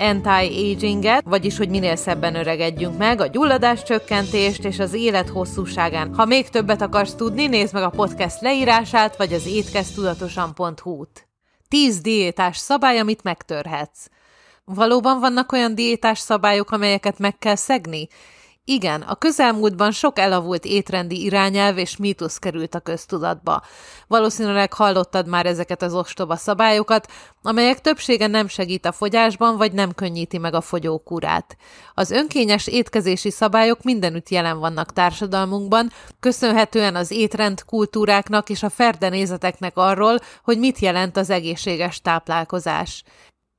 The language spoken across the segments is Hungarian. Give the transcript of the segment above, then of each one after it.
anti-aginget, vagyis hogy minél szebben öregedjünk meg, a gyulladás csökkentést és az élet hosszúságán. Ha még többet akarsz tudni, nézd meg a podcast leírását, vagy az étkeztudatosan.hu-t. 10 diétás szabály, amit megtörhetsz. Valóban vannak olyan diétás szabályok, amelyeket meg kell szegni? Igen, a közelmúltban sok elavult étrendi irányelv és mítusz került a köztudatba. Valószínűleg hallottad már ezeket az ostoba szabályokat, amelyek többsége nem segít a fogyásban, vagy nem könnyíti meg a fogyókúrát. Az önkényes étkezési szabályok mindenütt jelen vannak társadalmunkban, köszönhetően az étrend kultúráknak és a ferdenézeteknek arról, hogy mit jelent az egészséges táplálkozás.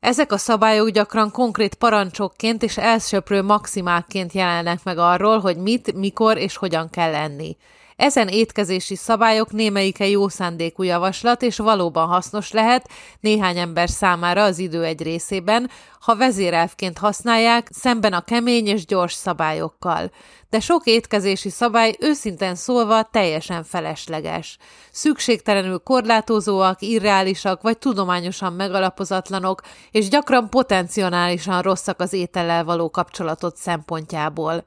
Ezek a szabályok gyakran konkrét parancsokként és elsőprő maximákként jelennek meg arról, hogy mit, mikor és hogyan kell enni. Ezen étkezési szabályok némelyike jó szándékú javaslat, és valóban hasznos lehet néhány ember számára az idő egy részében, ha vezérelvként használják, szemben a kemény és gyors szabályokkal. De sok étkezési szabály őszintén szólva teljesen felesleges. Szükségtelenül korlátozóak, irreálisak vagy tudományosan megalapozatlanok, és gyakran potenciálisan rosszak az étellel való kapcsolatot szempontjából.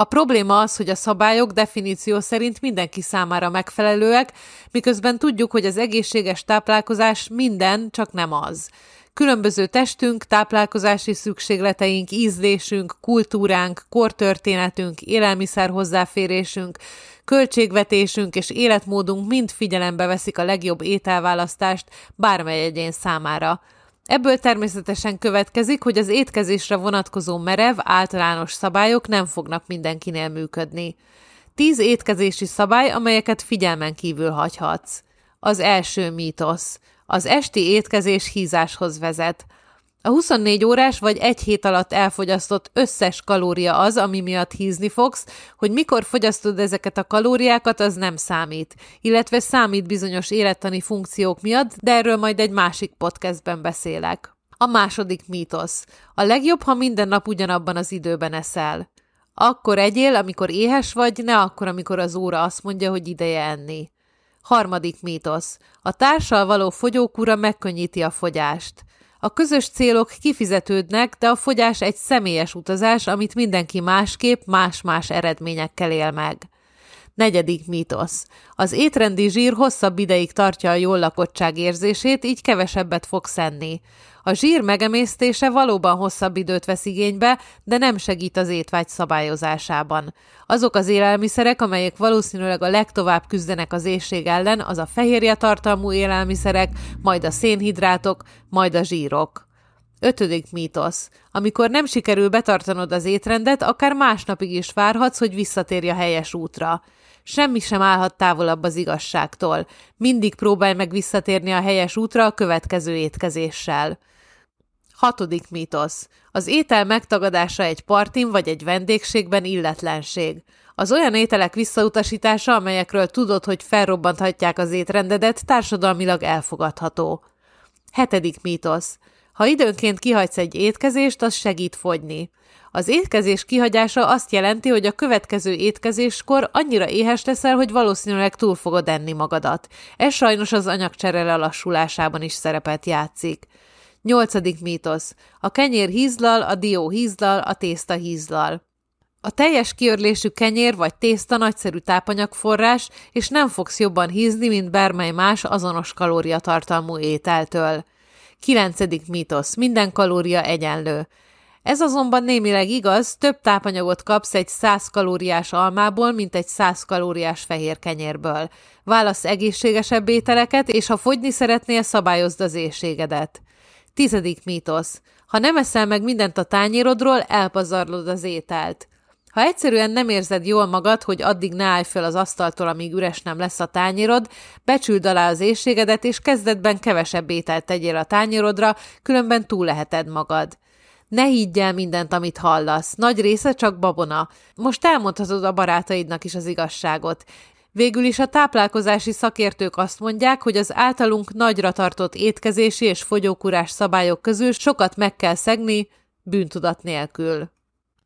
A probléma az, hogy a szabályok definíció szerint mindenki számára megfelelőek, miközben tudjuk, hogy az egészséges táplálkozás minden, csak nem az. Különböző testünk, táplálkozási szükségleteink, ízlésünk, kultúránk, kortörténetünk, élelmiszer hozzáférésünk, költségvetésünk és életmódunk mind figyelembe veszik a legjobb ételválasztást bármely egyén számára – Ebből természetesen következik, hogy az étkezésre vonatkozó merev, általános szabályok nem fognak mindenkinél működni. Tíz étkezési szabály, amelyeket figyelmen kívül hagyhatsz. Az első mítosz. Az esti étkezés hízáshoz vezet. A 24 órás vagy egy hét alatt elfogyasztott összes kalória az, ami miatt hízni fogsz, hogy mikor fogyasztod ezeket a kalóriákat, az nem számít, illetve számít bizonyos élettani funkciók miatt, de erről majd egy másik podcastben beszélek. A második mítosz. A legjobb, ha minden nap ugyanabban az időben eszel. Akkor egyél, amikor éhes vagy, ne akkor, amikor az óra azt mondja, hogy ideje enni. Harmadik mítosz. A társal való fogyókúra megkönnyíti a fogyást. A közös célok kifizetődnek, de a fogyás egy személyes utazás, amit mindenki másképp más-más eredményekkel él meg. Negyedik mítosz. Az étrendi zsír hosszabb ideig tartja a jól lakottság érzését, így kevesebbet fog szenni. A zsír megemésztése valóban hosszabb időt vesz igénybe, de nem segít az étvágy szabályozásában. Azok az élelmiszerek, amelyek valószínűleg a legtovább küzdenek az éjség ellen, az a fehérje tartalmú élelmiszerek, majd a szénhidrátok, majd a zsírok. Ötödik mítosz. Amikor nem sikerül betartanod az étrendet, akár másnapig is várhatsz, hogy visszatérj a helyes útra. Semmi sem állhat távolabb az igazságtól. Mindig próbálj meg visszatérni a helyes útra a következő étkezéssel. Hatodik mítosz. Az étel megtagadása egy partin vagy egy vendégségben illetlenség. Az olyan ételek visszautasítása, amelyekről tudod, hogy felrobbanthatják az étrendedet, társadalmilag elfogadható. Hetedik mítosz. Ha időnként kihagysz egy étkezést, az segít fogyni. Az étkezés kihagyása azt jelenti, hogy a következő étkezéskor annyira éhes leszel, hogy valószínűleg túl fogod enni magadat. Ez sajnos az anyagcsere lelassulásában is szerepet játszik. Nyolcadik mítosz. A kenyér hízlal, a dió hízlal, a tészta hízlal. A teljes kiörlésű kenyér vagy tészta nagyszerű tápanyagforrás, és nem fogsz jobban hízni, mint bármely más azonos kalóriatartalmú ételtől. Kilencedik mítosz. Minden kalória egyenlő. Ez azonban némileg igaz, több tápanyagot kapsz egy 100 kalóriás almából, mint egy 100 kalóriás fehér kenyérből. Válasz egészségesebb ételeket, és ha fogyni szeretnél, szabályozd az éjségedet. Tizedik mítosz. Ha nem eszel meg mindent a tányérodról, elpazarlod az ételt. Ha egyszerűen nem érzed jól magad, hogy addig ne állj fel az asztaltól, amíg üres nem lesz a tányérod, becsüld alá az éjségedet, és kezdetben kevesebb ételt tegyél a tányérodra, különben túl leheted magad. Ne higgy el mindent, amit hallasz. Nagy része csak babona. Most elmondhatod a barátaidnak is az igazságot. Végül is a táplálkozási szakértők azt mondják, hogy az általunk nagyra tartott étkezési és fogyókúrás szabályok közül sokat meg kell szegni, bűntudat nélkül.